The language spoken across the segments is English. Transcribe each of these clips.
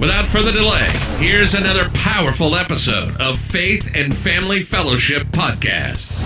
Without further delay, here's another powerful episode of Faith and Family Fellowship Podcast.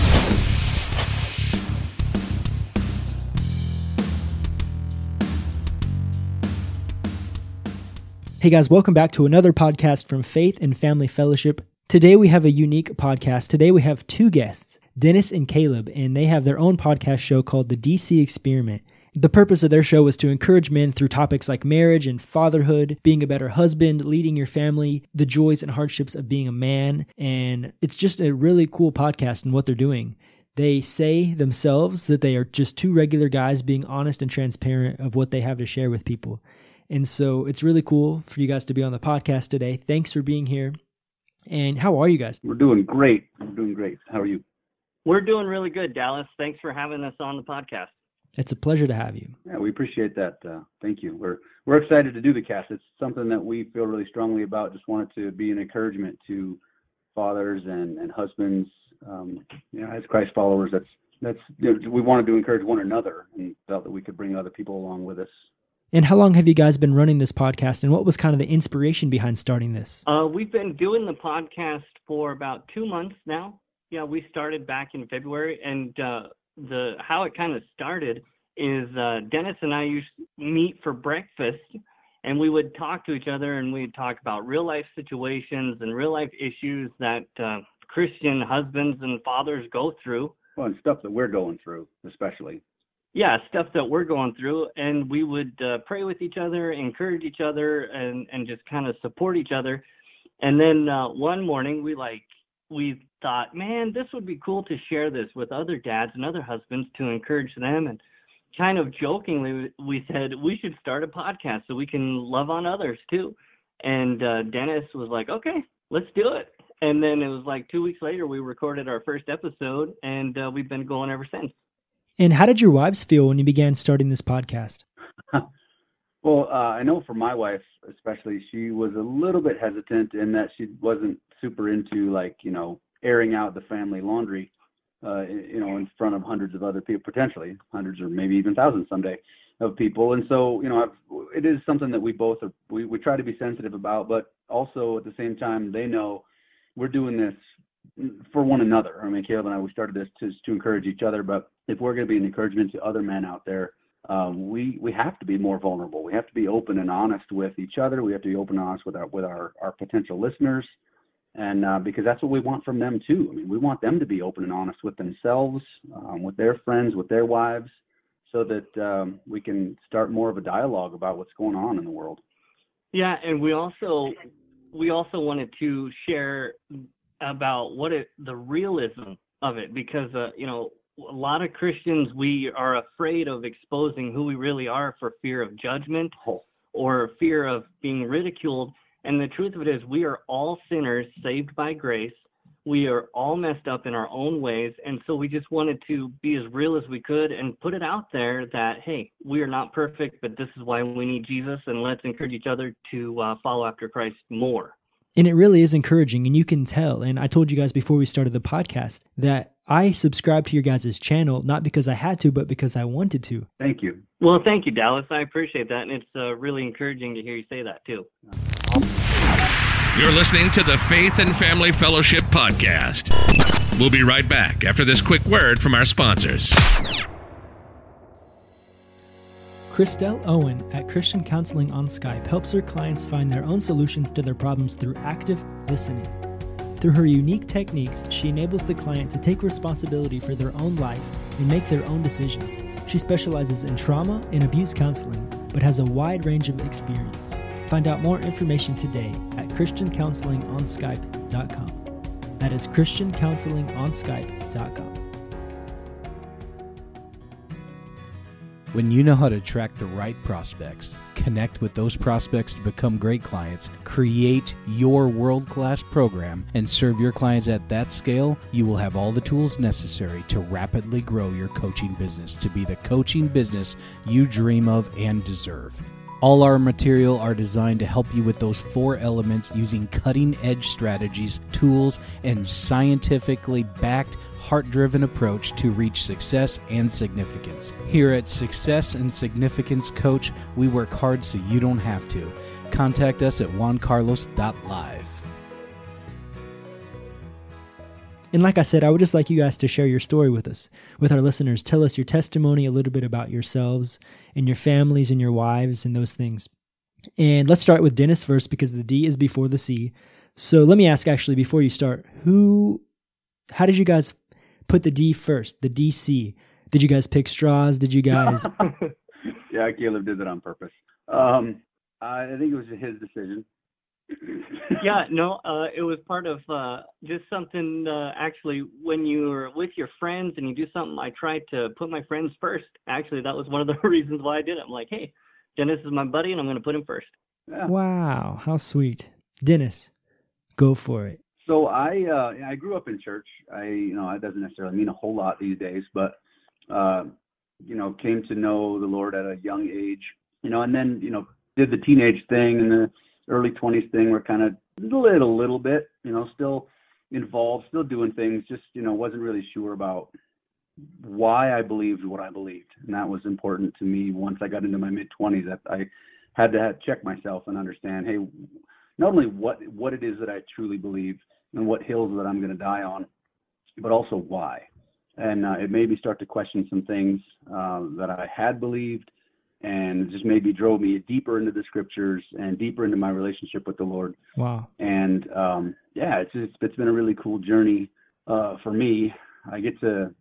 Hey guys, welcome back to another podcast from Faith and Family Fellowship. Today we have a unique podcast. Today we have two guests, Dennis and Caleb, and they have their own podcast show called The DC Experiment. The purpose of their show was to encourage men through topics like marriage and fatherhood, being a better husband, leading your family, the joys and hardships of being a man. And it's just a really cool podcast and what they're doing. They say themselves that they are just two regular guys being honest and transparent of what they have to share with people. And so it's really cool for you guys to be on the podcast today. Thanks for being here. And how are you guys? We're doing great. We're doing great. How are you? We're doing really good, Dallas. Thanks for having us on the podcast. It's a pleasure to have you. Yeah, we appreciate that. Uh, thank you. We're we're excited to do the cast. It's something that we feel really strongly about. Just wanted to be an encouragement to fathers and and husbands. Um, you know, as Christ followers, that's that's you know, we wanted to encourage one another, and felt that we could bring other people along with us. And how long have you guys been running this podcast, and what was kind of the inspiration behind starting this? Uh, we've been doing the podcast for about two months now. Yeah, we started back in February, and uh, the how it kind of started is uh, Dennis and I used to meet for breakfast, and we would talk to each other, and we'd talk about real life situations and real life issues that uh, Christian husbands and fathers go through. Well, and stuff that we're going through, especially. Yeah, stuff that we're going through, and we would uh, pray with each other, encourage each other, and and just kind of support each other. And then uh, one morning, we like we thought, man, this would be cool to share this with other dads and other husbands to encourage them. And kind of jokingly, we said we should start a podcast so we can love on others too. And uh, Dennis was like, okay, let's do it. And then it was like two weeks later, we recorded our first episode, and uh, we've been going ever since. And how did your wives feel when you began starting this podcast? well, uh, I know for my wife, especially, she was a little bit hesitant in that she wasn't super into like you know airing out the family laundry, uh, you know, in front of hundreds of other people, potentially hundreds or maybe even thousands someday of people. And so, you know, I've, it is something that we both are, we, we try to be sensitive about, but also at the same time, they know we're doing this for one another. I mean, Caleb and I, we started this to, to encourage each other, but if we're going to be an encouragement to other men out there, um, we we have to be more vulnerable. We have to be open and honest with each other. We have to be open and honest with our with our our potential listeners and uh, because that's what we want from them too. I mean, we want them to be open and honest with themselves, um, with their friends, with their wives, so that um, we can start more of a dialogue about what's going on in the world. Yeah, and we also we also wanted to share about what it the realism of it because uh, you know a lot of Christians we are afraid of exposing who we really are for fear of judgment oh. or fear of being ridiculed and the truth of it is, we are all sinners saved by grace. We are all messed up in our own ways. And so we just wanted to be as real as we could and put it out there that, hey, we are not perfect, but this is why we need Jesus. And let's encourage each other to uh, follow after Christ more. And it really is encouraging. And you can tell. And I told you guys before we started the podcast that I subscribed to your guys' channel, not because I had to, but because I wanted to. Thank you. Well, thank you, Dallas. I appreciate that. And it's uh, really encouraging to hear you say that, too. You're listening to the Faith and Family Fellowship Podcast. We'll be right back after this quick word from our sponsors. Christelle Owen at Christian Counseling on Skype helps her clients find their own solutions to their problems through active listening. Through her unique techniques, she enables the client to take responsibility for their own life and make their own decisions. She specializes in trauma and abuse counseling, but has a wide range of experience. Find out more information today at ChristianCounselingOnSkype.com. That is ChristianCounselingOnSkype.com. When you know how to attract the right prospects, connect with those prospects to become great clients, create your world class program, and serve your clients at that scale, you will have all the tools necessary to rapidly grow your coaching business to be the coaching business you dream of and deserve. All our material are designed to help you with those four elements using cutting edge strategies, tools, and scientifically backed, heart driven approach to reach success and significance. Here at Success and Significance Coach, we work hard so you don't have to. Contact us at juancarlos.live. And like I said, I would just like you guys to share your story with us, with our listeners. Tell us your testimony, a little bit about yourselves and your families and your wives and those things. And let's start with Dennis first because the D is before the C. So let me ask actually before you start, who, how did you guys put the D first, the DC? Did you guys pick straws? Did you guys? yeah, Caleb did that on purpose. Um, I think it was his decision. Yeah, no, uh, it was part of uh, just something. Uh, actually, when you're with your friends and you do something, I tried to put my friends first. Actually, that was one of the reasons why I did it. I'm like, hey, Dennis is my buddy, and I'm going to put him first. Yeah. Wow, how sweet, Dennis. Go for it. So I uh, I grew up in church. I you know that doesn't necessarily mean a whole lot these days, but uh, you know came to know the Lord at a young age. You know, and then you know did the teenage thing and the early 20s thing were kind of lit a little bit, you know, still involved, still doing things, just, you know, wasn't really sure about why I believed what I believed. And that was important to me once I got into my mid 20s that I had to check myself and understand, hey, not only what what it is that I truly believe and what hills that I'm going to die on, but also why. And uh, it made me start to question some things uh, that I had believed and just maybe drove me deeper into the scriptures and deeper into my relationship with the Lord. Wow. And um, yeah, it's just, it's been a really cool journey uh, for me. I get to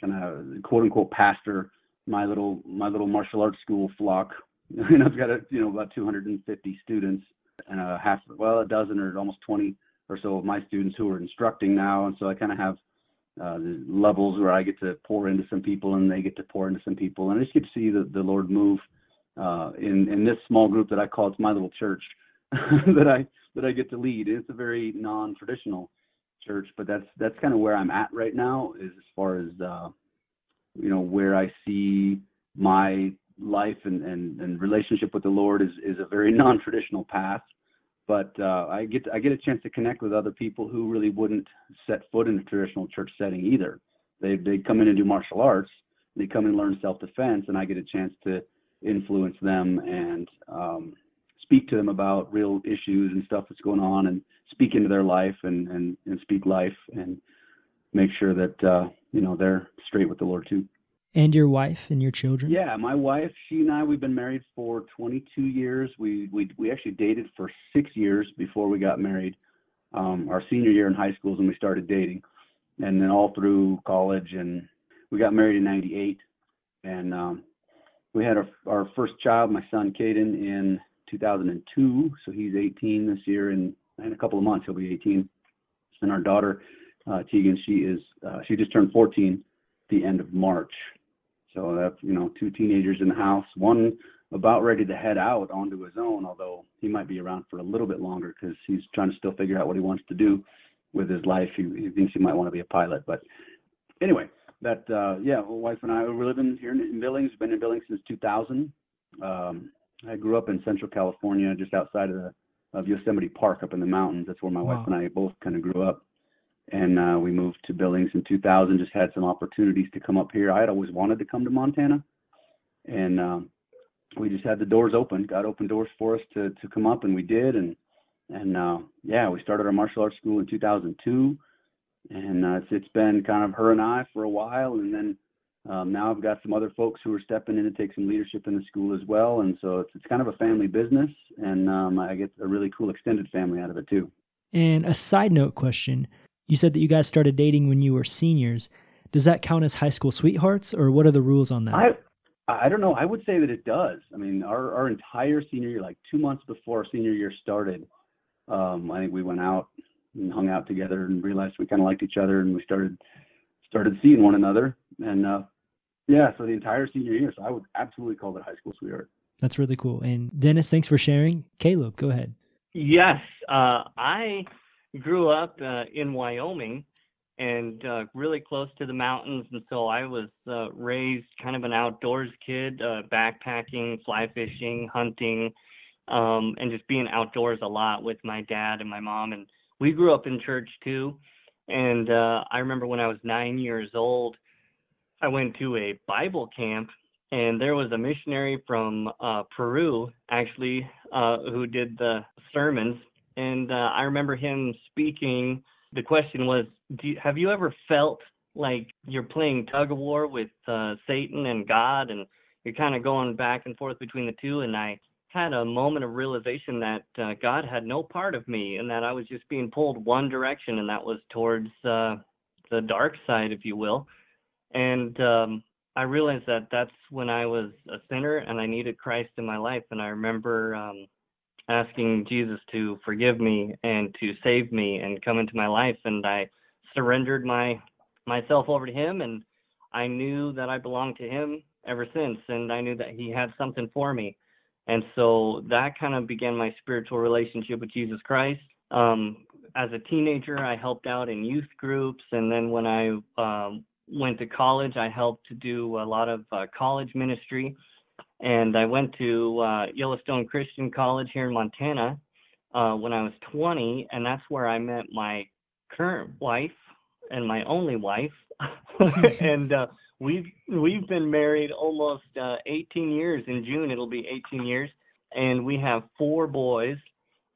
kind of quote unquote pastor my little my little martial arts school flock. and I've got a, you know about 250 students and a half well a dozen or almost 20 or so of my students who are instructing now, and so I kind of have uh, levels where I get to pour into some people and they get to pour into some people, and I just get to see the, the Lord move uh, in in this small group that I call it's my little church that I that I get to lead. It's a very non-traditional church, but that's that's kind of where I'm at right now, is as far as uh, you know where I see my life and, and, and relationship with the Lord is is a very non-traditional path but uh, I get I get a chance to connect with other people who really wouldn't set foot in a traditional church setting either. They they come in and do martial arts. They come and learn self defense, and I get a chance to influence them and um, speak to them about real issues and stuff that's going on, and speak into their life and and, and speak life and make sure that uh, you know they're straight with the Lord too. And your wife and your children? Yeah, my wife, she and I, we've been married for 22 years. We we we actually dated for six years before we got married. Um, our senior year in high school is when we started dating, and then all through college, and we got married in '98, and um, we had our our first child, my son Caden, in 2002. So he's 18 this year, and in a couple of months he'll be 18. And our daughter, uh, Tegan, she is uh, she just turned 14 the end of March. So that's you know two teenagers in the house, one about ready to head out onto his own, although he might be around for a little bit longer because he's trying to still figure out what he wants to do with his life. He, he thinks he might want to be a pilot, but anyway, that uh, yeah, my wife and I we're living here in Billings. Been in Billings since 2000. Um, I grew up in Central California, just outside of the of Yosemite Park, up in the mountains. That's where my wow. wife and I both kind of grew up and uh, we moved to Billings in 2000. Just had some opportunities to come up here. I had always wanted to come to Montana, and um, we just had the doors open. Got open doors for us to to come up, and we did. And and uh, yeah, we started our martial arts school in 2002, and uh, it's it's been kind of her and I for a while, and then. Um, now I've got some other folks who are stepping in to take some leadership in the school as well, and so it's, it's kind of a family business, and um, I get a really cool extended family out of it too. And a side note question: you said that you guys started dating when you were seniors. Does that count as high school sweethearts, or what are the rules on that? I I don't know. I would say that it does. I mean, our our entire senior year, like two months before our senior year started, um, I think we went out and hung out together and realized we kind of liked each other and we started started seeing one another and uh, yeah, so the entire senior year. So I would absolutely call it high school sweetheart. That's really cool. And Dennis, thanks for sharing. Caleb, go ahead. Yes, uh, I grew up uh, in Wyoming and uh, really close to the mountains, and so I was uh, raised kind of an outdoors kid, uh, backpacking, fly fishing, hunting, um, and just being outdoors a lot with my dad and my mom. And we grew up in church too. And uh, I remember when I was nine years old, I went to a Bible camp, and there was a missionary from uh, Peru actually uh, who did the sermons. And uh, I remember him speaking. The question was, you, have you ever felt like you're playing tug of war with uh, Satan and God, and you're kind of going back and forth between the two? And I had a moment of realization that uh, God had no part of me, and that I was just being pulled one direction, and that was towards uh, the dark side, if you will. And um, I realized that that's when I was a sinner and I needed Christ in my life. And I remember um, asking Jesus to forgive me and to save me and come into my life. And I surrendered my myself over to Him, and I knew that I belonged to Him ever since. And I knew that He had something for me. And so that kind of began my spiritual relationship with Jesus Christ. Um, as a teenager, I helped out in youth groups, and then when I um, went to college, I helped to do a lot of uh, college ministry. And I went to uh, Yellowstone Christian College here in Montana uh, when I was 20, and that's where I met my current wife and my only wife. and uh, we've we've been married almost uh, 18 years. In June, it'll be 18 years, and we have four boys.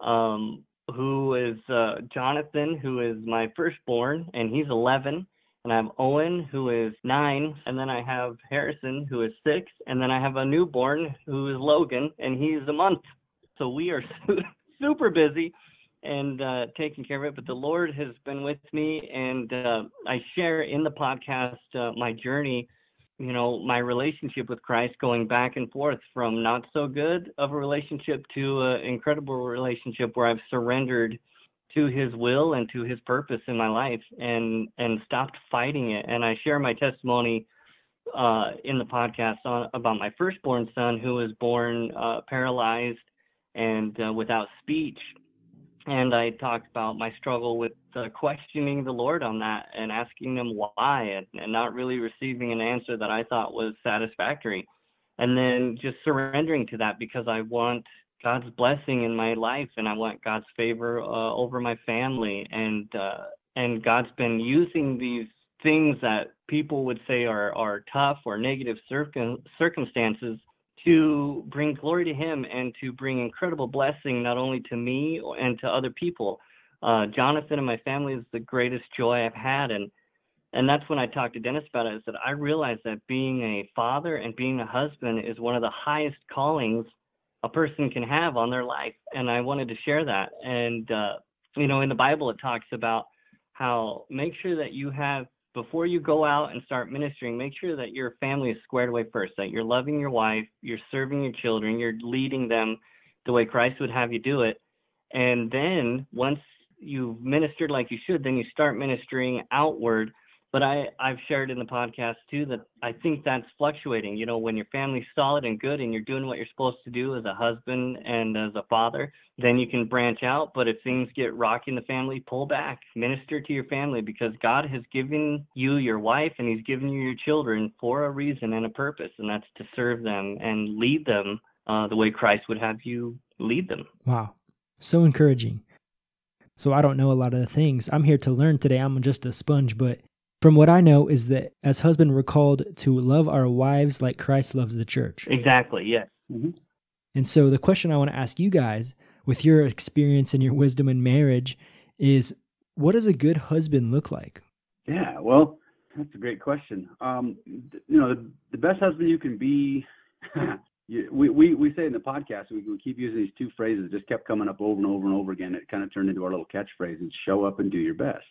Um, who is uh, Jonathan, who is my firstborn, and he's 11. And I have Owen, who is nine, and then I have Harrison, who is six, and then I have a newborn, who is Logan, and he's a month. So we are super busy and uh, taking care of it. But the Lord has been with me, and uh, I share in the podcast uh, my journey, you know, my relationship with Christ, going back and forth from not so good of a relationship to an incredible relationship where I've surrendered to his will and to his purpose in my life and and stopped fighting it. And i share my testimony uh, in the podcast on, about my firstborn son who was born uh, paralyzed and uh, without speech. And i talked about my struggle with uh, questioning the lord on that and asking him why and, and not really receiving an answer that i thought was satisfactory. And then just surrendering to that because i want God's blessing in my life, and I want God's favor uh, over my family. And uh, and God's been using these things that people would say are are tough or negative circum- circumstances to bring glory to Him and to bring incredible blessing not only to me and to other people. Uh, Jonathan and my family is the greatest joy I've had, and and that's when I talked to Dennis about it. Is that I realized that being a father and being a husband is one of the highest callings a person can have on their life. And I wanted to share that. And, uh, you know, in the Bible, it talks about how make sure that you have, before you go out and start ministering, make sure that your family is squared away first, that you're loving your wife, you're serving your children, you're leading them the way Christ would have you do it. And then once you've ministered like you should, then you start ministering outward but I, I've shared in the podcast too that I think that's fluctuating. You know, when your family's solid and good and you're doing what you're supposed to do as a husband and as a father, then you can branch out. But if things get rocky in the family, pull back, minister to your family because God has given you your wife and He's given you your children for a reason and a purpose, and that's to serve them and lead them uh, the way Christ would have you lead them. Wow. So encouraging. So I don't know a lot of the things. I'm here to learn today. I'm just a sponge, but from what I know is that as husband, we're called to love our wives like Christ loves the church. Exactly, yes. Mm-hmm. And so the question I want to ask you guys, with your experience and your wisdom in marriage, is what does a good husband look like? Yeah, well, that's a great question. Um, you know, the, the best husband you can be. you, we, we, we say in the podcast, we, we keep using these two phrases, just kept coming up over and over and over again. It kind of turned into our little catchphrase: "Show up and do your best."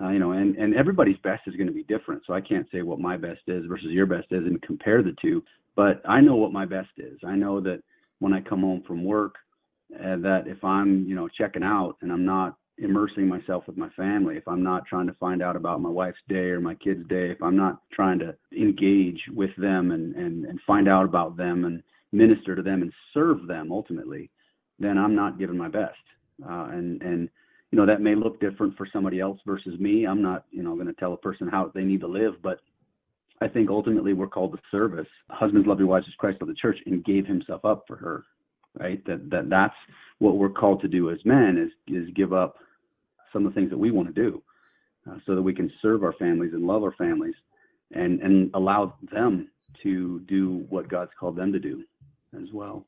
Uh, you know, and, and everybody's best is going to be different. So I can't say what my best is versus your best is and compare the two. But I know what my best is. I know that when I come home from work, uh, that if I'm, you know, checking out and I'm not immersing myself with my family, if I'm not trying to find out about my wife's day or my kids' day, if I'm not trying to engage with them and, and, and find out about them and minister to them and serve them ultimately, then I'm not giving my best. Uh, and, and, you know, that may look different for somebody else versus me. I'm not, you know, going to tell a person how they need to live, but I think ultimately we're called to service. Husbands love your wives as Christ of the church and gave himself up for her, right? That, that that's what we're called to do as men is, is give up some of the things that we want to do uh, so that we can serve our families and love our families and, and allow them to do what God's called them to do as well.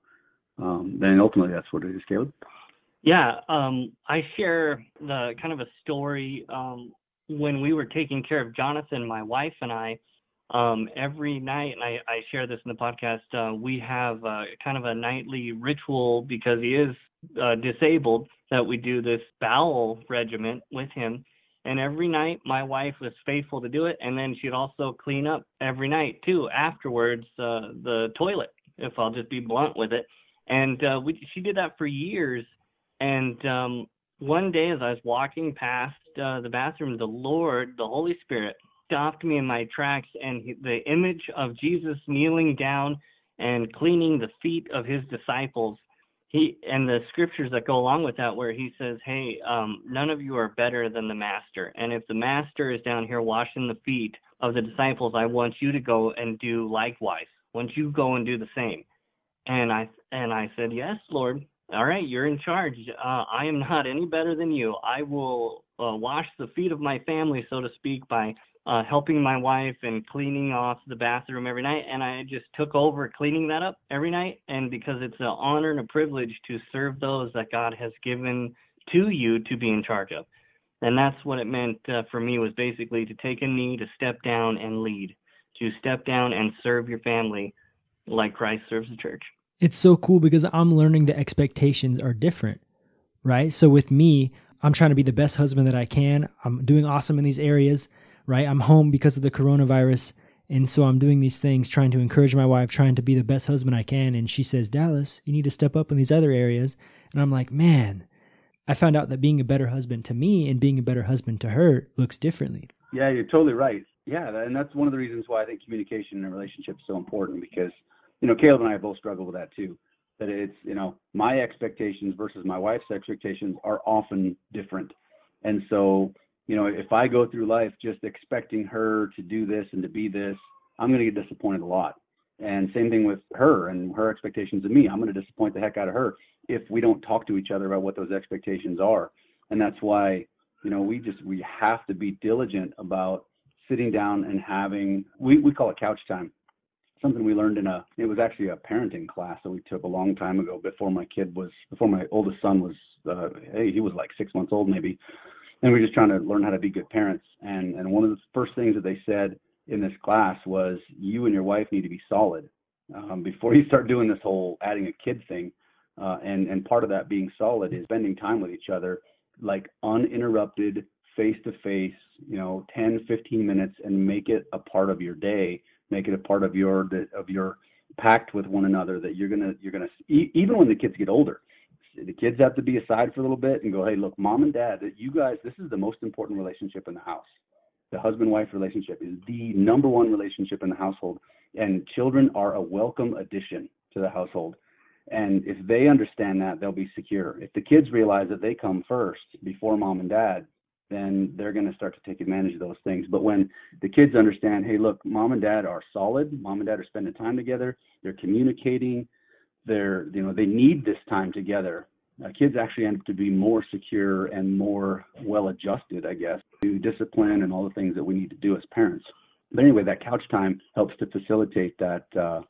Um, then ultimately that's what it is, Caleb. Yeah, um, I share the kind of a story um, when we were taking care of Jonathan, my wife and I. Um, every night, and I, I, share this in the podcast. Uh, we have uh, kind of a nightly ritual because he is uh, disabled that we do this bowel regiment with him. And every night, my wife was faithful to do it, and then she'd also clean up every night too. Afterwards, uh, the toilet, if I'll just be blunt with it. And uh, we, she did that for years. And um, one day, as I was walking past uh, the bathroom, the Lord, the Holy Spirit, stopped me in my tracks, and he, the image of Jesus kneeling down and cleaning the feet of his disciples. He and the scriptures that go along with that where he says hey um, none of you are better than the master. And if the master is down here washing the feet of the disciples i want you to go and do likewise. Once you go and do the same? And i and i said yes lord all right you're in charge uh, i am not any better than you i will uh, wash the feet of my family so to speak by uh, helping my wife and cleaning off the bathroom every night. And I just took over cleaning that up every night. And because it's an honor and a privilege to serve those that God has given to you to be in charge of. And that's what it meant uh, for me was basically to take a knee, to step down and lead, to step down and serve your family like Christ serves the church. It's so cool because I'm learning the expectations are different, right? So with me, I'm trying to be the best husband that I can. I'm doing awesome in these areas right? I'm home because of the coronavirus. And so I'm doing these things, trying to encourage my wife, trying to be the best husband I can. And she says, Dallas, you need to step up in these other areas. And I'm like, man, I found out that being a better husband to me and being a better husband to her looks differently. Yeah, you're totally right. Yeah, and that's one of the reasons why I think communication in a relationship is so important because, you know, Caleb and I both struggle with that too. That it's, you know, my expectations versus my wife's expectations are often different. And so you know, if I go through life just expecting her to do this and to be this, I'm going to get disappointed a lot. And same thing with her and her expectations of me. I'm going to disappoint the heck out of her if we don't talk to each other about what those expectations are. And that's why, you know, we just we have to be diligent about sitting down and having we, we call it couch time. Something we learned in a it was actually a parenting class that we took a long time ago before my kid was before my oldest son was uh, hey he was like six months old maybe and we are just trying to learn how to be good parents. And and one of the first things that they said in this class was you and your wife need to be solid um, before you start doing this whole adding a kid thing. Uh, and and part of that being solid is spending time with each other, like uninterrupted, face to face. You know, 10, 15 minutes, and make it a part of your day. Make it a part of your of your pact with one another that you're gonna you're gonna even when the kids get older the kids have to be aside for a little bit and go, hey, look, mom and dad, you guys, this is the most important relationship in the house. The husband wife relationship is the number one relationship in the household. And children are a welcome addition to the household. And if they understand that, they'll be secure. If the kids realize that they come first before mom and dad, then they're going to start to take advantage of those things. But when the kids understand, hey, look, mom and dad are solid, mom and dad are spending time together, they're communicating, they're you know they need this time together uh, kids actually end up to be more secure and more well adjusted i guess to discipline and all the things that we need to do as parents but anyway that couch time helps to facilitate that uh,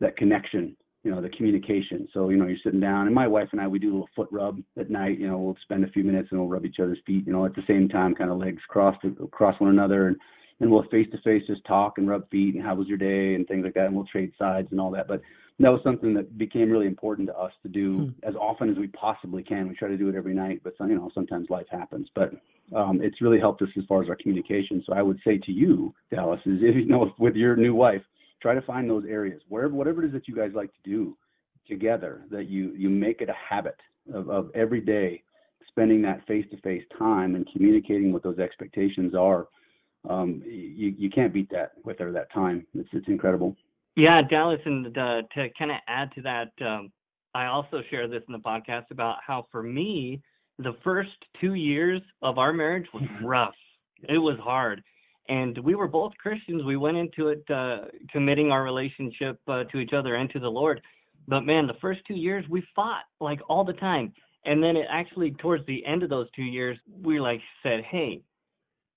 that connection you know the communication so you know you're sitting down and my wife and i we do a little foot rub at night you know we'll spend a few minutes and we'll rub each other's feet you know at the same time kind of legs crossed across one another and and we'll face to face just talk and rub feet and how was your day and things like that and we'll trade sides and all that but that was something that became really important to us to do hmm. as often as we possibly can. We try to do it every night, but some, you know sometimes life happens. But um, it's really helped us as far as our communication. So I would say to you, Dallas, is if you know with your new wife, try to find those areas wherever whatever it is that you guys like to do together that you you make it a habit of, of every day spending that face-to-face time and communicating what those expectations are, um, you you can't beat that with her that time. It's it's incredible. Yeah, Dallas, and uh, to kind of add to that, um, I also share this in the podcast about how for me, the first two years of our marriage was rough. It was hard. And we were both Christians. We went into it uh, committing our relationship uh, to each other and to the Lord. But man, the first two years we fought like all the time. And then it actually, towards the end of those two years, we like said, hey,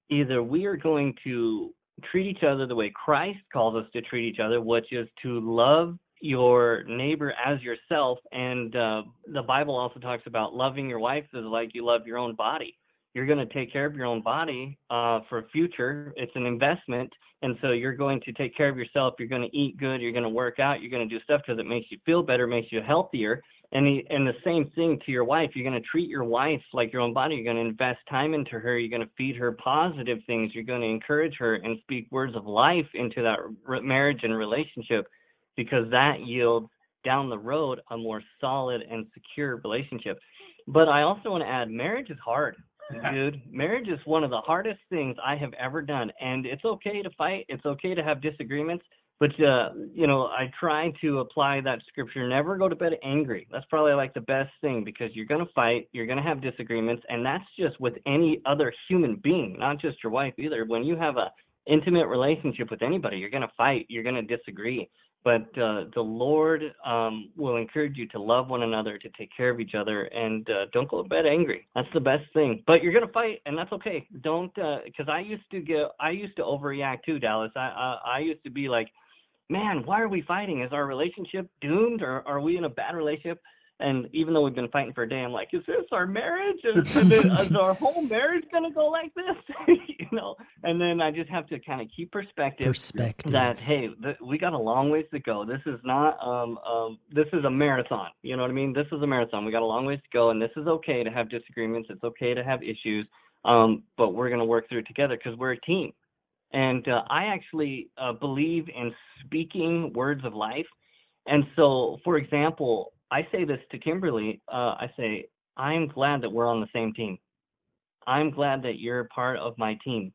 either we are going to treat each other the way Christ calls us to treat each other, which is to love your neighbor as yourself. And uh, the Bible also talks about loving your wife as like you love your own body. You're going to take care of your own body uh, for future. It's an investment. And so you're going to take care of yourself. You're going to eat good. You're going to work out. You're going to do stuff because it makes you feel better, makes you healthier. And the, and the same thing to your wife. You're going to treat your wife like your own body. You're going to invest time into her. You're going to feed her positive things. You're going to encourage her and speak words of life into that marriage and relationship because that yields down the road a more solid and secure relationship. But I also want to add marriage is hard, dude. marriage is one of the hardest things I have ever done. And it's okay to fight, it's okay to have disagreements. But uh, you know, I try to apply that scripture. Never go to bed angry. That's probably like the best thing because you're gonna fight, you're gonna have disagreements, and that's just with any other human being, not just your wife either. When you have a intimate relationship with anybody, you're gonna fight, you're gonna disagree but uh, the Lord um, will encourage you to love one another, to take care of each other, and uh, don't go to bed angry. That's the best thing. But you're gonna fight, and that's okay. Don't, because uh, I used to get, I used to overreact too, Dallas. I, I, I used to be like, man, why are we fighting? Is our relationship doomed, or are we in a bad relationship? And even though we've been fighting for a day, I'm like, is this our marriage? Is, is our whole marriage gonna go like this? you know. And then I just have to kind of keep perspective, perspective. that hey, th- we got a long ways to go. This is not um um this is a marathon. You know what I mean? This is a marathon. We got a long ways to go, and this is okay to have disagreements. It's okay to have issues. Um, but we're gonna work through it together because we're a team. And uh, I actually uh, believe in speaking words of life. And so, for example, I say this to Kimberly. Uh, I say, I'm glad that we're on the same team. I'm glad that you're part of my team.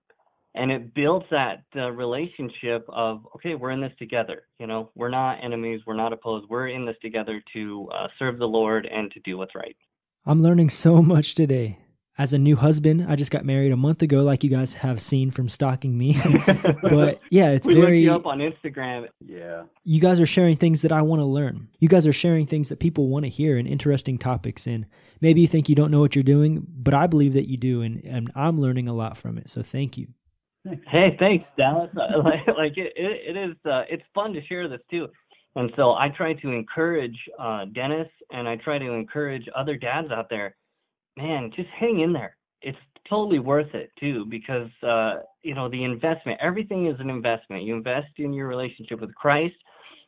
And it builds that relationship of, okay, we're in this together. You know, we're not enemies. We're not opposed. We're in this together to uh, serve the Lord and to do what's right. I'm learning so much today as a new husband, I just got married a month ago, like you guys have seen from stalking me. but yeah, it's we very. you up on Instagram. Yeah. You guys are sharing things that I want to learn. You guys are sharing things that people want to hear and interesting topics. And maybe you think you don't know what you're doing, but I believe that you do, and, and I'm learning a lot from it. So thank you. Hey, thanks, Dallas. like, like it, it, it is. Uh, it's fun to share this too. And so I try to encourage uh, Dennis, and I try to encourage other dads out there man, just hang in there. It's totally worth it too because uh, you know the investment. Everything is an investment. You invest in your relationship with Christ.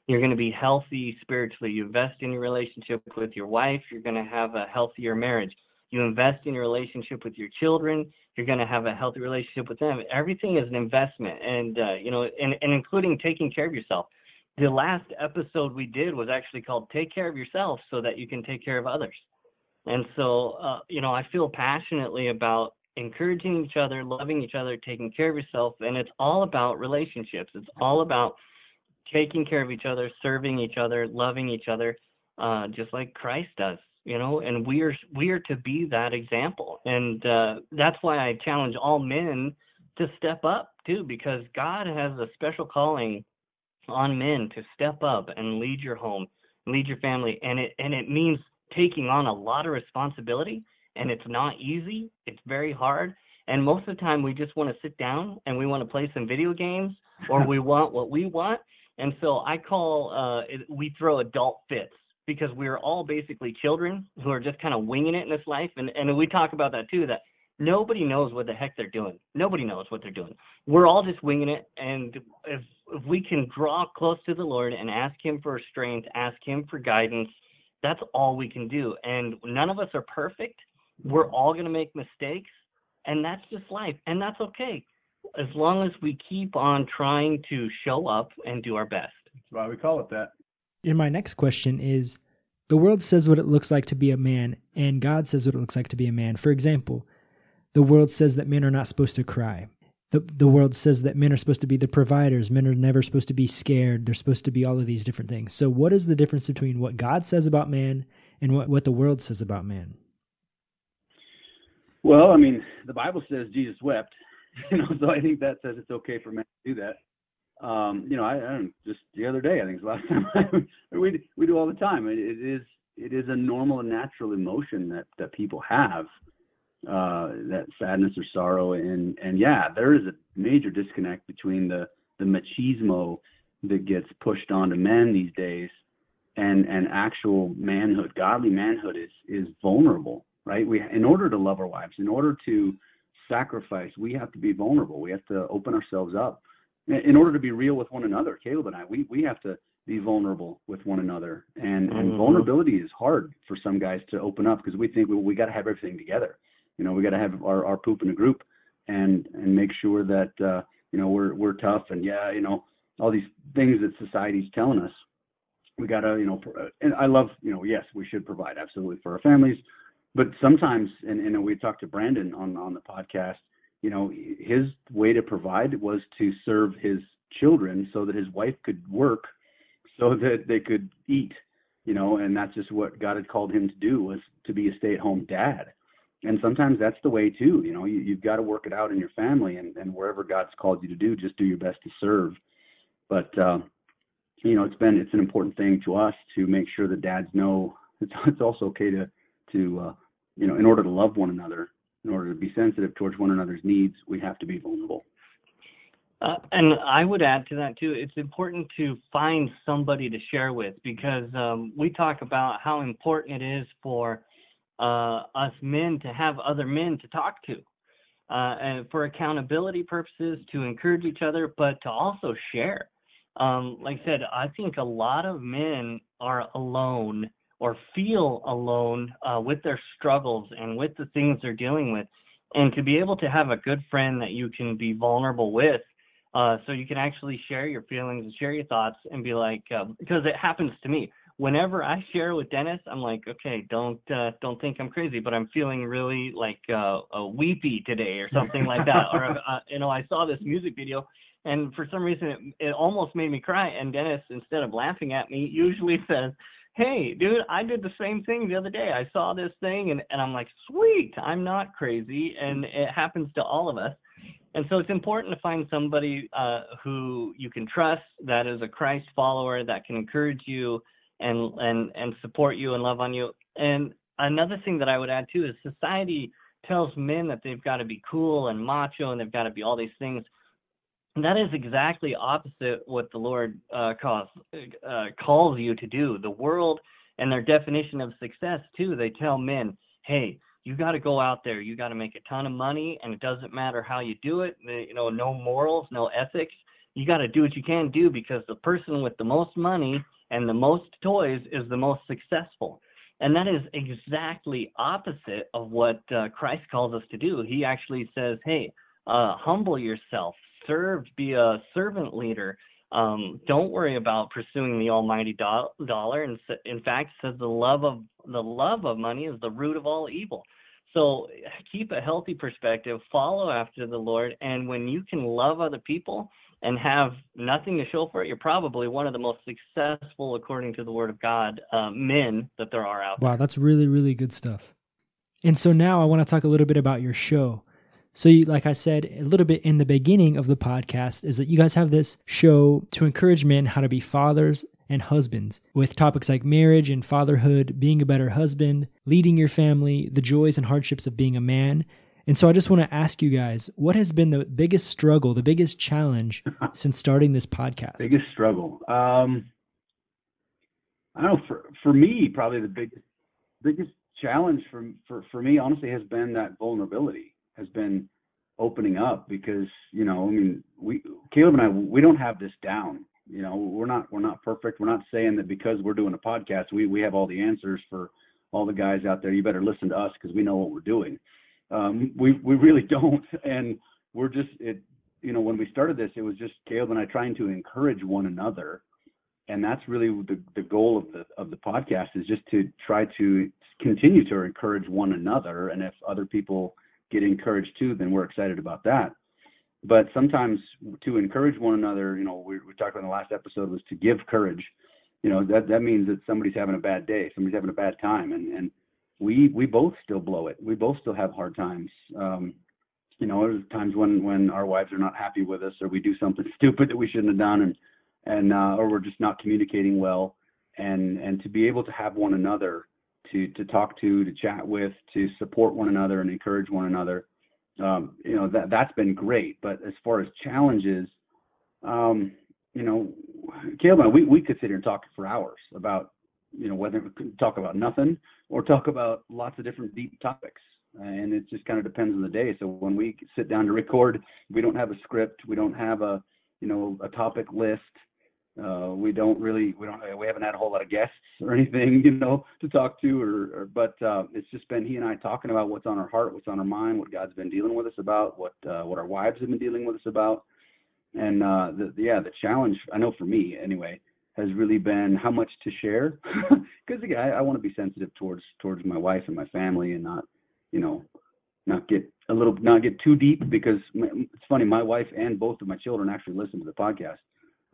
You're going to be healthy spiritually. You invest in your relationship with your wife. You're going to have a healthier marriage. You invest in your relationship with your children. You're going to have a healthy relationship with them. Everything is an investment, and uh, you know, and, and including taking care of yourself. The last episode we did was actually called "Take Care of Yourself" so that you can take care of others. And so, uh, you know, I feel passionately about encouraging each other, loving each other, taking care of yourself. And it's all about relationships. It's all about taking care of each other, serving each other, loving each other, uh, just like Christ does, you know, and we are, we are to be that example. And uh, that's why I challenge all men to step up too, because God has a special calling on men to step up and lead your home, lead your family. And it, and it means taking on a lot of responsibility and it's not easy. It's very hard. And most of the time we just want to sit down and we want to play some video games or we want what we want. And so I call uh it, we throw adult fits because we're all basically children who are just kind of winging it in this life and and we talk about that too that nobody knows what the heck they're doing. Nobody knows what they're doing. We're all just winging it and if if we can draw close to the Lord and ask him for strength, ask him for guidance, that's all we can do. And none of us are perfect. We're all going to make mistakes, and that's just life, and that's okay. As long as we keep on trying to show up and do our best. That's why we call it that. And my next question is The world says what it looks like to be a man, and God says what it looks like to be a man. For example, the world says that men are not supposed to cry. The, the world says that men are supposed to be the providers. Men are never supposed to be scared. They're supposed to be all of these different things. So, what is the difference between what God says about man and what, what the world says about man? Well, I mean, the Bible says Jesus wept, you know, so I think that says it's okay for men to do that. Um, you know, I, I just the other day, I think it's the last time we we do all the time. It, it is it is a normal and natural emotion that that people have, uh, that sadness or sorrow, and and yeah, there is a major disconnect between the the machismo that gets pushed onto men these days, and and actual manhood. Godly manhood is is vulnerable right? We, in order to love our wives, in order to sacrifice, we have to be vulnerable. We have to open ourselves up. In order to be real with one another, Caleb and I, we, we have to be vulnerable with one another. And, mm-hmm. and vulnerability is hard for some guys to open up because we think we, we got to have everything together. You know, we got to have our, our poop in a group and, and make sure that, uh, you know, we're, we're tough and yeah, you know, all these things that society's telling us. We got to, you know, and I love, you know, yes, we should provide absolutely for our families, but sometimes, and, and we talked to Brandon on on the podcast. You know, his way to provide was to serve his children so that his wife could work, so that they could eat. You know, and that's just what God had called him to do was to be a stay-at-home dad. And sometimes that's the way too. You know, you, you've got to work it out in your family and, and wherever God's called you to do, just do your best to serve. But uh, you know, it's been it's an important thing to us to make sure that dads know it's it's also okay to to uh, you know, in order to love one another, in order to be sensitive towards one another's needs, we have to be vulnerable. Uh, and I would add to that too. It's important to find somebody to share with because um, we talk about how important it is for uh, us men to have other men to talk to, uh, and for accountability purposes, to encourage each other, but to also share. Um, like I said, I think a lot of men are alone or feel alone uh, with their struggles and with the things they're dealing with. And to be able to have a good friend that you can be vulnerable with, uh, so you can actually share your feelings and share your thoughts and be like, uh, because it happens to me. Whenever I share with Dennis, I'm like, okay, don't uh, don't think I'm crazy, but I'm feeling really like uh, weepy today or something like that. or uh, you know, I saw this music video and for some reason it, it almost made me cry and dennis instead of laughing at me usually says hey, dude, I did the same thing the other day. I saw this thing and, and I'm like, sweet, I'm not crazy. And it happens to all of us. And so it's important to find somebody uh, who you can trust that is a Christ follower that can encourage you and, and, and support you and love on you. And another thing that I would add too is society tells men that they've got to be cool and macho and they've got to be all these things. And that is exactly opposite what the Lord uh, calls uh, calls you to do. The world and their definition of success too. They tell men, "Hey, you got to go out there. You got to make a ton of money, and it doesn't matter how you do it. You know, no morals, no ethics. You got to do what you can do because the person with the most money and the most toys is the most successful." And that is exactly opposite of what uh, Christ calls us to do. He actually says, "Hey, uh, humble yourself, serve, be a servant leader. Um, don't worry about pursuing the almighty do- dollar. And in fact, says the love of the love of money is the root of all evil. So keep a healthy perspective, follow after the Lord, and when you can love other people and have nothing to show for it, you're probably one of the most successful, according to the Word of God, uh, men that there are out wow, there. Wow, that's really, really good stuff. And so now I want to talk a little bit about your show. So, you, like I said a little bit in the beginning of the podcast, is that you guys have this show to encourage men how to be fathers and husbands with topics like marriage and fatherhood, being a better husband, leading your family, the joys and hardships of being a man. And so, I just want to ask you guys what has been the biggest struggle, the biggest challenge since starting this podcast? Biggest struggle. Um, I don't know. For for me, probably the biggest biggest challenge for for for me, honestly, has been that vulnerability has been opening up because you know I mean we Caleb and I we don't have this down you know we're not we're not perfect we're not saying that because we're doing a podcast we we have all the answers for all the guys out there you better listen to us because we know what we're doing um, we we really don't. And we're just it you know when we started this it was just Caleb and I trying to encourage one another. And that's really the, the goal of the of the podcast is just to try to continue to encourage one another. And if other people get encouraged too then we're excited about that. But sometimes to encourage one another you know we, we talked about in the last episode was to give courage. You know that that means that somebody's having a bad day somebody's having a bad time. And and we we both still blow it. We both still have hard times. Um you know there's times when when our wives are not happy with us or we do something stupid that we shouldn't have done and and uh, or we're just not communicating well. And and to be able to have one another to to talk to to chat with to support one another and encourage one another um, you know that that's been great. But as far as challenges um, you know Caleb we, we could sit here and talk for hours about you know whether talk about nothing or talk about lots of different deep topics. And it just kind of depends on the day. So when we sit down to record we don't have a script we don't have a you know a topic list uh, we don't really, we don't, we haven't had a whole lot of guests or anything, you know, to talk to, or, or but uh, it's just been he and I talking about what's on our heart, what's on our mind, what God's been dealing with us about, what uh, what our wives have been dealing with us about, and uh, the, yeah, the challenge I know for me anyway has really been how much to share, because again, I, I want to be sensitive towards towards my wife and my family, and not, you know, not get a little, not get too deep, because it's funny, my wife and both of my children actually listen to the podcast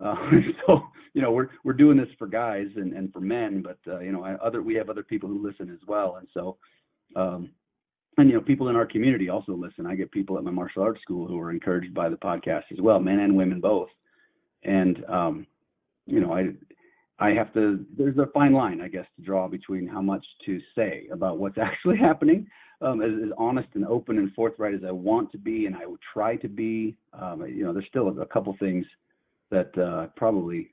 uh, so you know we're we're doing this for guys and, and for men, but uh, you know other we have other people who listen as well, and so um, and you know people in our community also listen. I get people at my martial arts school who are encouraged by the podcast as well, men and women both. And um, you know I I have to there's a fine line I guess to draw between how much to say about what's actually happening. Um, as, as, honest and open and forthright as I want to be, and I would try to be. Um, you know, there's still a, a couple things that uh, probably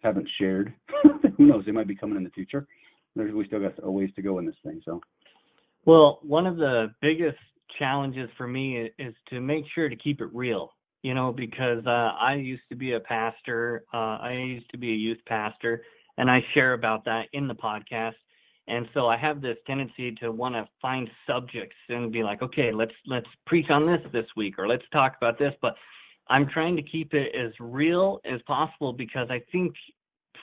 haven't shared. Who knows? They might be coming in the future. There's, we still got a ways to go in this thing. So, well, one of the biggest challenges for me is to make sure to keep it real. You know, because uh, I used to be a pastor. Uh, I used to be a youth pastor, and I share about that in the podcast. And so I have this tendency to want to find subjects and be like, okay, let's let's preach on this this week, or let's talk about this. But I'm trying to keep it as real as possible because I think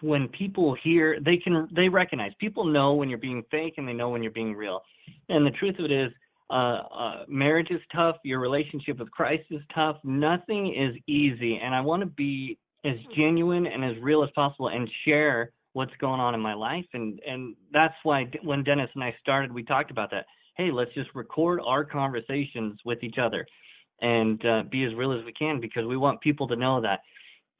when people hear they can they recognize people know when you're being fake and they know when you're being real and the truth of it is uh, uh, marriage is tough your relationship with christ is tough. Nothing is easy and i want to be as genuine and as real as possible and share what's going on in my life and and that's why when dennis and i started we talked about that. Hey let's just record our conversations with each other and uh, be as real as we can because we want people to know that.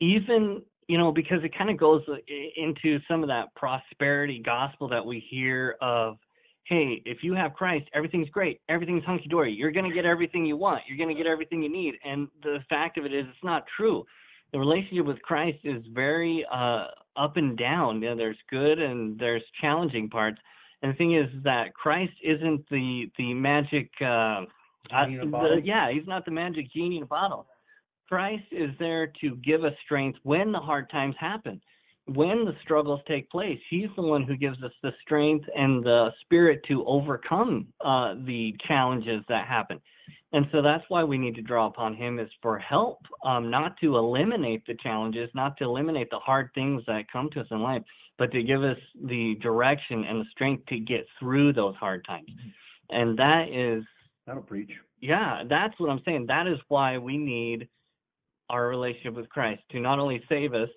Even you know because it kind of goes uh, into some of that prosperity gospel that we hear of hey if you have christ everything's great. Everything's hunky-dory. You're going to get everything you want. You're going to get everything you need. And the fact of it is it's not true. The relationship with christ is very uh, up and down. You know, there's good and there's challenging parts. And the thing is that christ isn't the the magic uh, uh, the, yeah, he's not the magic genie in a bottle. Christ is there to give us strength when the hard times happen, when the struggles take place. He's the one who gives us the strength and the spirit to overcome uh, the challenges that happen. And so that's why we need to draw upon him is for help, um, not to eliminate the challenges, not to eliminate the hard things that come to us in life, but to give us the direction and the strength to get through those hard times. And that is That'll preach. Yeah, that's what I'm saying. That is why we need our relationship with Christ to not only save us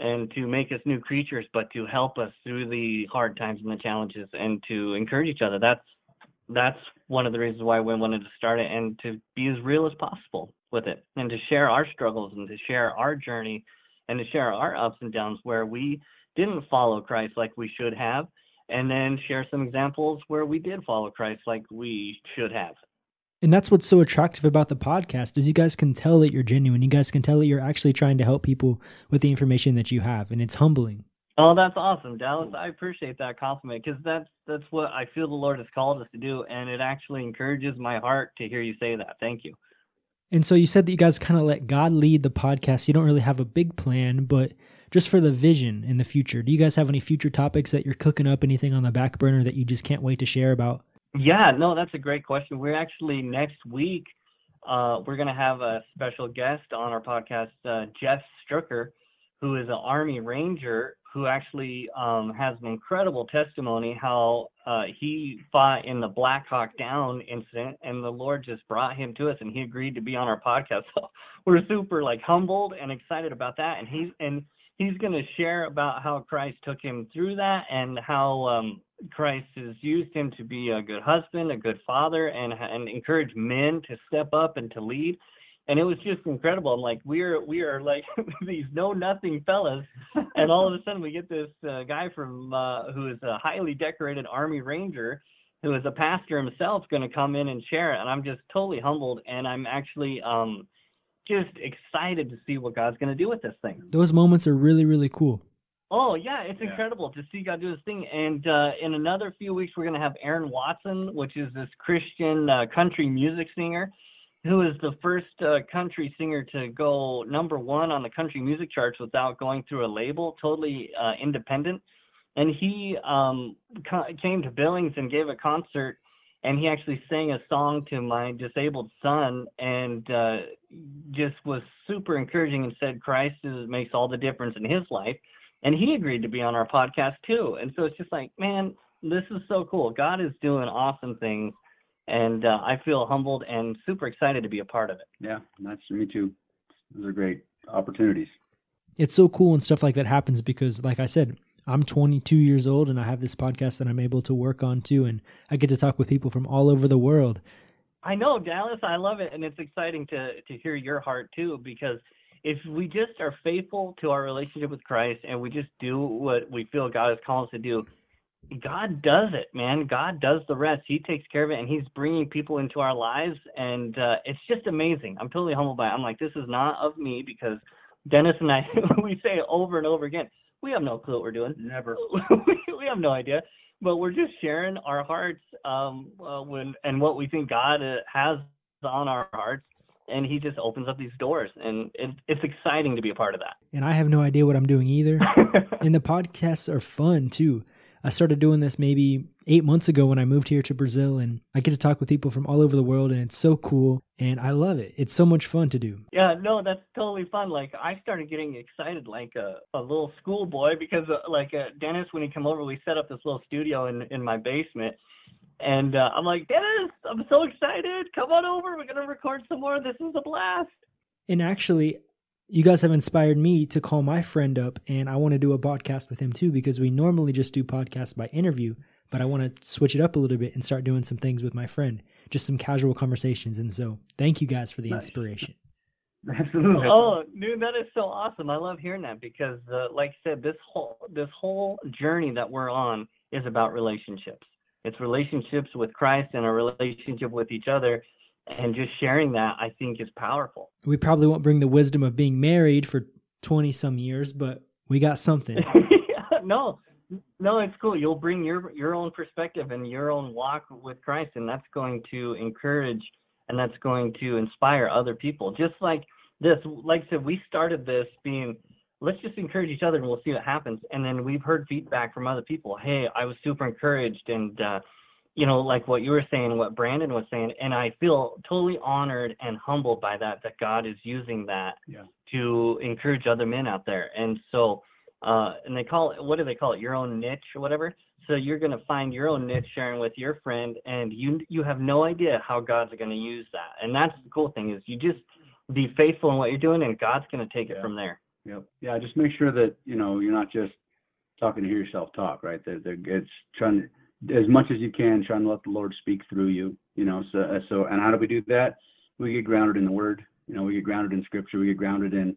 and to make us new creatures, but to help us through the hard times and the challenges and to encourage each other. That's that's one of the reasons why we wanted to start it and to be as real as possible with it and to share our struggles and to share our journey and to share our ups and downs where we didn't follow Christ like we should have and then share some examples where we did follow Christ like we should have. And that's what's so attractive about the podcast is you guys can tell that you're genuine. You guys can tell that you're actually trying to help people with the information that you have, and it's humbling. Oh, that's awesome, Dallas. I appreciate that compliment because that's that's what I feel the Lord has called us to do, and it actually encourages my heart to hear you say that. Thank you. And so you said that you guys kind of let God lead the podcast. You don't really have a big plan, but just for the vision in the future, do you guys have any future topics that you're cooking up? Anything on the back burner that you just can't wait to share about? Yeah, no, that's a great question. We're actually next week. Uh, we're going to have a special guest on our podcast, uh, Jeff Struecker, who is an Army Ranger who actually um, has an incredible testimony how uh, he fought in the Black Hawk Down incident, and the Lord just brought him to us, and he agreed to be on our podcast. So we're super like humbled and excited about that, and he's and he's going to share about how Christ took him through that, and how um, Christ has used him to be a good husband, a good father, and and encourage men to step up and to lead. And it was just incredible. I'm like, we're we are like these know nothing fellas, and all of a sudden we get this uh, guy from uh, who is a highly decorated Army Ranger, who is a pastor himself, going to come in and share it, and I'm just totally humbled, and I'm actually um just excited to see what God's going to do with this thing. Those moments are really really cool. Oh yeah, it's yeah. incredible to see God do this thing. And uh, in another few weeks, we're going to have Aaron Watson, which is this Christian uh, country music singer who is the first uh, country singer to go number one on the country music charts without going through a label, totally uh, independent. And he um, ca- came to Billings and gave a concert, and he actually sang a song to my disabled son, and uh, just was super encouraging and said Christ is, makes all the difference in his life. And he agreed to be on our podcast too. And so it's just like, man, this is so cool. God is doing awesome things and uh, I feel humbled and super excited to be a part of it. Yeah, that's me too. Those are great opportunities. It's so cool and stuff like that happens because, like I said, I'm 22 years old and I have this podcast that I'm able to work on too, and I get to talk with people from all over the world. I know, Dallas. I love it, and it's exciting to to hear your heart too because if we just are faithful to our relationship with Christ and we just do what we feel God has called us to do, God does it, man. God does the rest. He takes care of it, and He's bringing people into our lives, and uh, it's just amazing. I'm totally humbled by it. I'm like, this is not of me because Dennis and I, we say it over and over again. We have no clue what we're doing. Never. we have no idea, but we're just sharing our hearts um, uh, when and what we think God uh, has on our hearts, and He just opens up these doors, and it, it's exciting to be a part of that. And I have no idea what I'm doing either. and the podcasts are fun too I started doing this maybe eight months ago when I moved here to Brazil, and I get to talk with people from all over the world, and it's so cool, and I love it. It's so much fun to do. Yeah, no, that's totally fun. Like I started getting excited like a, a little schoolboy because uh, like uh, Dennis, when he came over, we set up this little studio in in my basement. And uh, I'm like, Dennis, I'm so excited. Come on over. We're going to record some more. This is a blast. And actually, you guys have inspired me to call my friend up and I want to do a podcast with him too because we normally just do podcasts by interview, but I want to switch it up a little bit and start doing some things with my friend, just some casual conversations. And so, thank you guys for the nice. inspiration. Absolutely. Oh, dude, that is so awesome. I love hearing that because, uh, like I said, this whole this whole journey that we're on is about relationships. It's relationships with Christ and a relationship with each other and just sharing that I think is powerful. We probably won't bring the wisdom of being married for 20 some years, but we got something. no. No, it's cool. You'll bring your your own perspective and your own walk with Christ and that's going to encourage and that's going to inspire other people. Just like this, like I said, we started this being let's just encourage each other and we'll see what happens. And then we've heard feedback from other people. Hey, I was super encouraged and uh you know, like what you were saying, what Brandon was saying, and I feel totally honored and humbled by that, that God is using that yeah. to encourage other men out there. And so, uh, and they call it, what do they call it? Your own niche or whatever. So you're going to find your own niche sharing with your friend and you, you have no idea how God's going to use that. And that's the cool thing is you just be faithful in what you're doing and God's going to take yeah. it from there. Yep. Yeah. Just make sure that, you know, you're not just talking to hear yourself talk, right? That it's trying to, as much as you can, trying to let the Lord speak through you. You know, so uh, so and how do we do that? We get grounded in the Word. You know, we get grounded in Scripture. We get grounded in,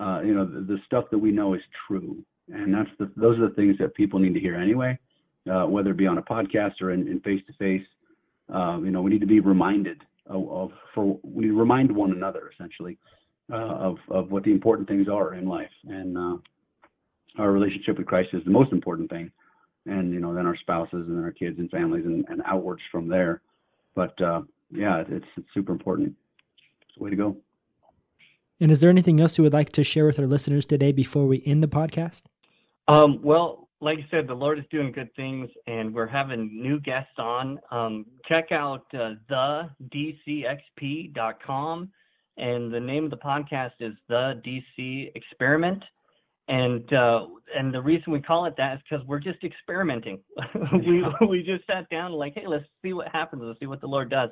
uh, you know, the, the, stuff that we know is true, and that's the those are the things that people need to hear anyway, uh, whether it be on a podcast or in face to face. You know, we need to be reminded of, of, for we need to remind one another essentially uh, of of what the important things are in life, and uh, our relationship with Christ is the most important thing and you know then our spouses and then our kids and families and, and outwards from there. But uh, yeah, it's it's super important. It's the way to go. And is there anything else you would like to share with our listeners today before we end the podcast? Um, well, like I said, the Lord is doing good things, and we're having new guests on. Um, check out uh, thedcxp.com, and the name of the podcast is The DC Experiment and uh, and the reason we call it that is because we're just experimenting. we we just sat down and like, hey, let's see what happens. Let's see what the Lord does,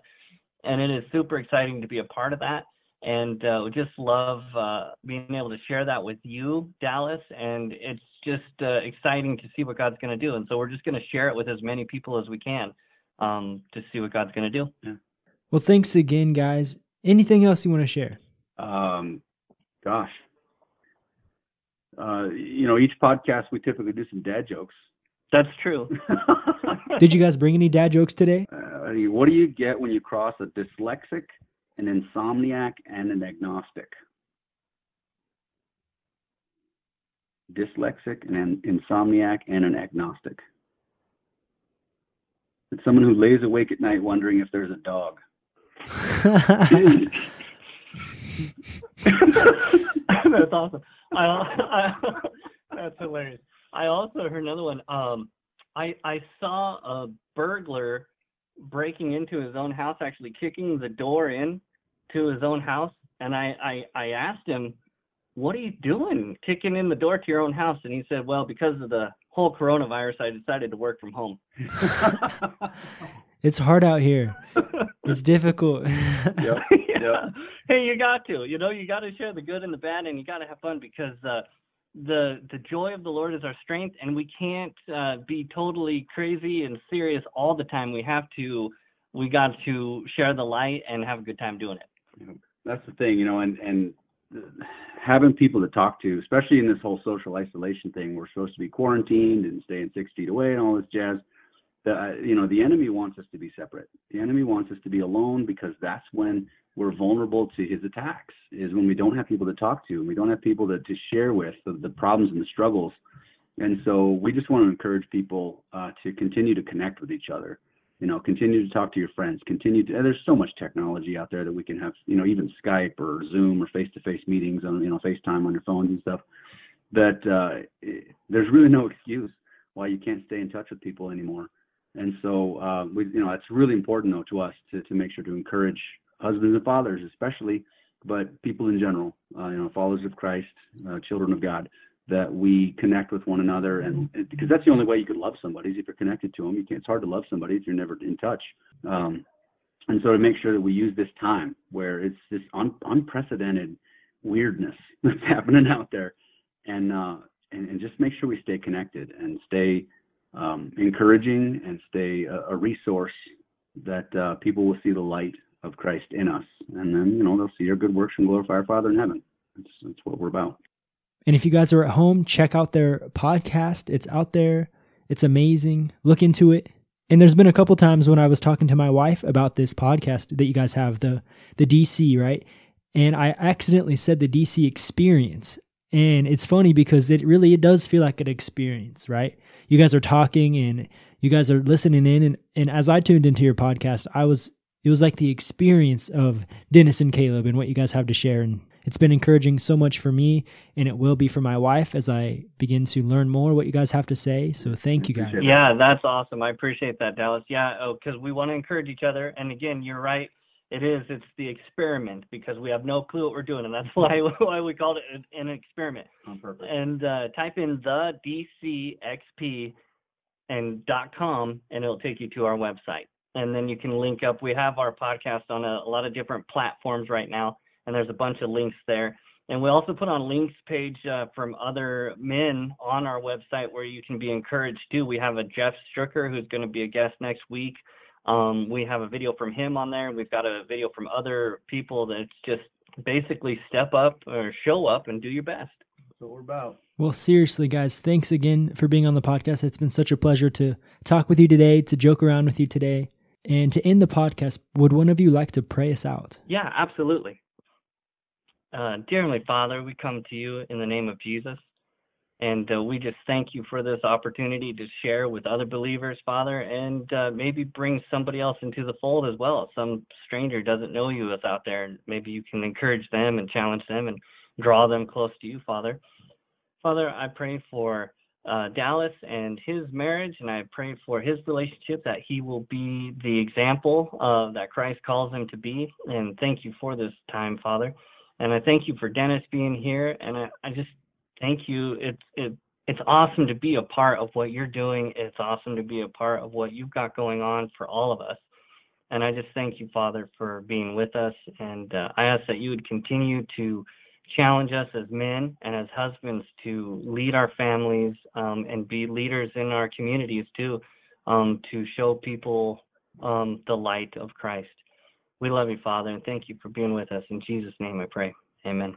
and it is super exciting to be a part of that. And uh, we just love uh, being able to share that with you, Dallas. And it's just uh, exciting to see what God's going to do. And so we're just going to share it with as many people as we can um, to see what God's going to do. Yeah. Well, thanks again, guys. Anything else you want to share? Um, gosh, uh, you know, each podcast we typically do some dad jokes. That's true. Did you guys bring any dad jokes today? Uh, what do you get when you cross a dyslexic, an insomniac, and an agnostic? Dyslexic, an insomniac, and an agnostic. It's someone who lays awake at night wondering if there's a dog. That's awesome. I, I, that's hilarious. I also heard another one. Um, I I saw a burglar breaking into his own house, actually kicking the door in to his own house, and I I, I asked him, "What are you doing, kicking in the door to your own house?" And he said, "Well, because of the whole coronavirus, I decided to work from home." it's hard out here. It's difficult. Yep. yeah. Hey, you got to. You know, you got to share the good and the bad, and you got to have fun because uh, the the joy of the Lord is our strength, and we can't uh, be totally crazy and serious all the time. We have to. We got to share the light and have a good time doing it. That's the thing, you know, and and having people to talk to, especially in this whole social isolation thing, we're supposed to be quarantined and staying six feet away and all this jazz. The you know the enemy wants us to be separate. The enemy wants us to be alone because that's when we're vulnerable to his attacks is when we don't have people to talk to and we don't have people to, to share with the, the problems and the struggles. And so we just want to encourage people uh, to continue to connect with each other. You know continue to talk to your friends continue to there's so much technology out there that we can have you know even skype or zoom or face-to-face meetings on you know facetime on your phones and stuff that uh, there's really no excuse why you can't stay in touch with people anymore and so uh, we you know it's really important though to us to, to make sure to encourage husbands and fathers especially, but people in general, uh, you know, followers of Christ, uh, children of God, that we connect with one another, and because that's the only way you could love somebody is if you're connected to them. You can't, it's hard to love somebody if you're never in touch. Um, and so to make sure that we use this time where it's this un- unprecedented weirdness that's happening out there, and, uh, and and just make sure we stay connected and stay um, encouraging and stay a, a resource that uh, people will see the light of Christ in us. And then, you know, they'll see our good works and glorify our Father in heaven. That's, that's what we're about. And if you guys are at home, check out their podcast. It's out there. It's amazing. Look into it. And there's been a couple times when I was talking to my wife about this podcast that you guys have, the the DC, right? And I accidentally said the DC experience. And it's funny because it really it does feel like an experience, right? You guys are talking and you guys are listening in and, and as I tuned into your podcast, I was it was like the experience of Dennis and Caleb and what you guys have to share. And it's been encouraging so much for me, and it will be for my wife as I begin to learn more what you guys have to say. So thank you guys. Yeah, that's awesome. I appreciate that, Dallas. Yeah, oh, because oh, we want to encourage each other. And again, you're right. It is. It's the experiment because we have no clue what we're doing, and that's why why we called it an experiment. On purpose. And uh, type in the DCXP and dot com, and it'll take you to our website and then you can link up. We have our podcast on a, a, lot of different platforms right now, and there's a bunch of links there. And we also put on links page uh, from other men on our website where you can be encouraged too. We have a Jeff Struecker who's going to be a guest next week. Um, we have a video from him on there. We've got a video from other people that's just basically step up or show up and do your best. That's what we're about. Well, seriously, guys, thanks again for being on the podcast. It's been such a pleasure to talk with you today, to joke around with you today. And to end the podcast, would one of you like to pray us out? Yeah, absolutely. Uh, dear Heavenly Father, we come to you in the name of Jesus. And uh, we just thank you for this opportunity to share with other believers, Father, and uh, maybe bring somebody else into the fold as well. Some stranger doesn't know you is out there, and maybe you can encourage them and challenge them and draw them close to you, Father. Father, I pray for uh, Dallas and his marriage, and I pray for his relationship that he will be the example that Christ calls him to be. And thank you for this time, Father. And I thank you for Dennis being here. And I, I just thank you. It's it, it's awesome to be a part of what you're doing. It's awesome to be a part of what you've got going on for all of us. And I just thank you, Father, for being with us. And uh, I ask that you would continue to challenge us as men and as husbands to lead our families um, and be leaders in our communities too, um, to show people um, the light of Christ. We love you, Father, and thank you for being with us. In Jesus' name I pray. Amen.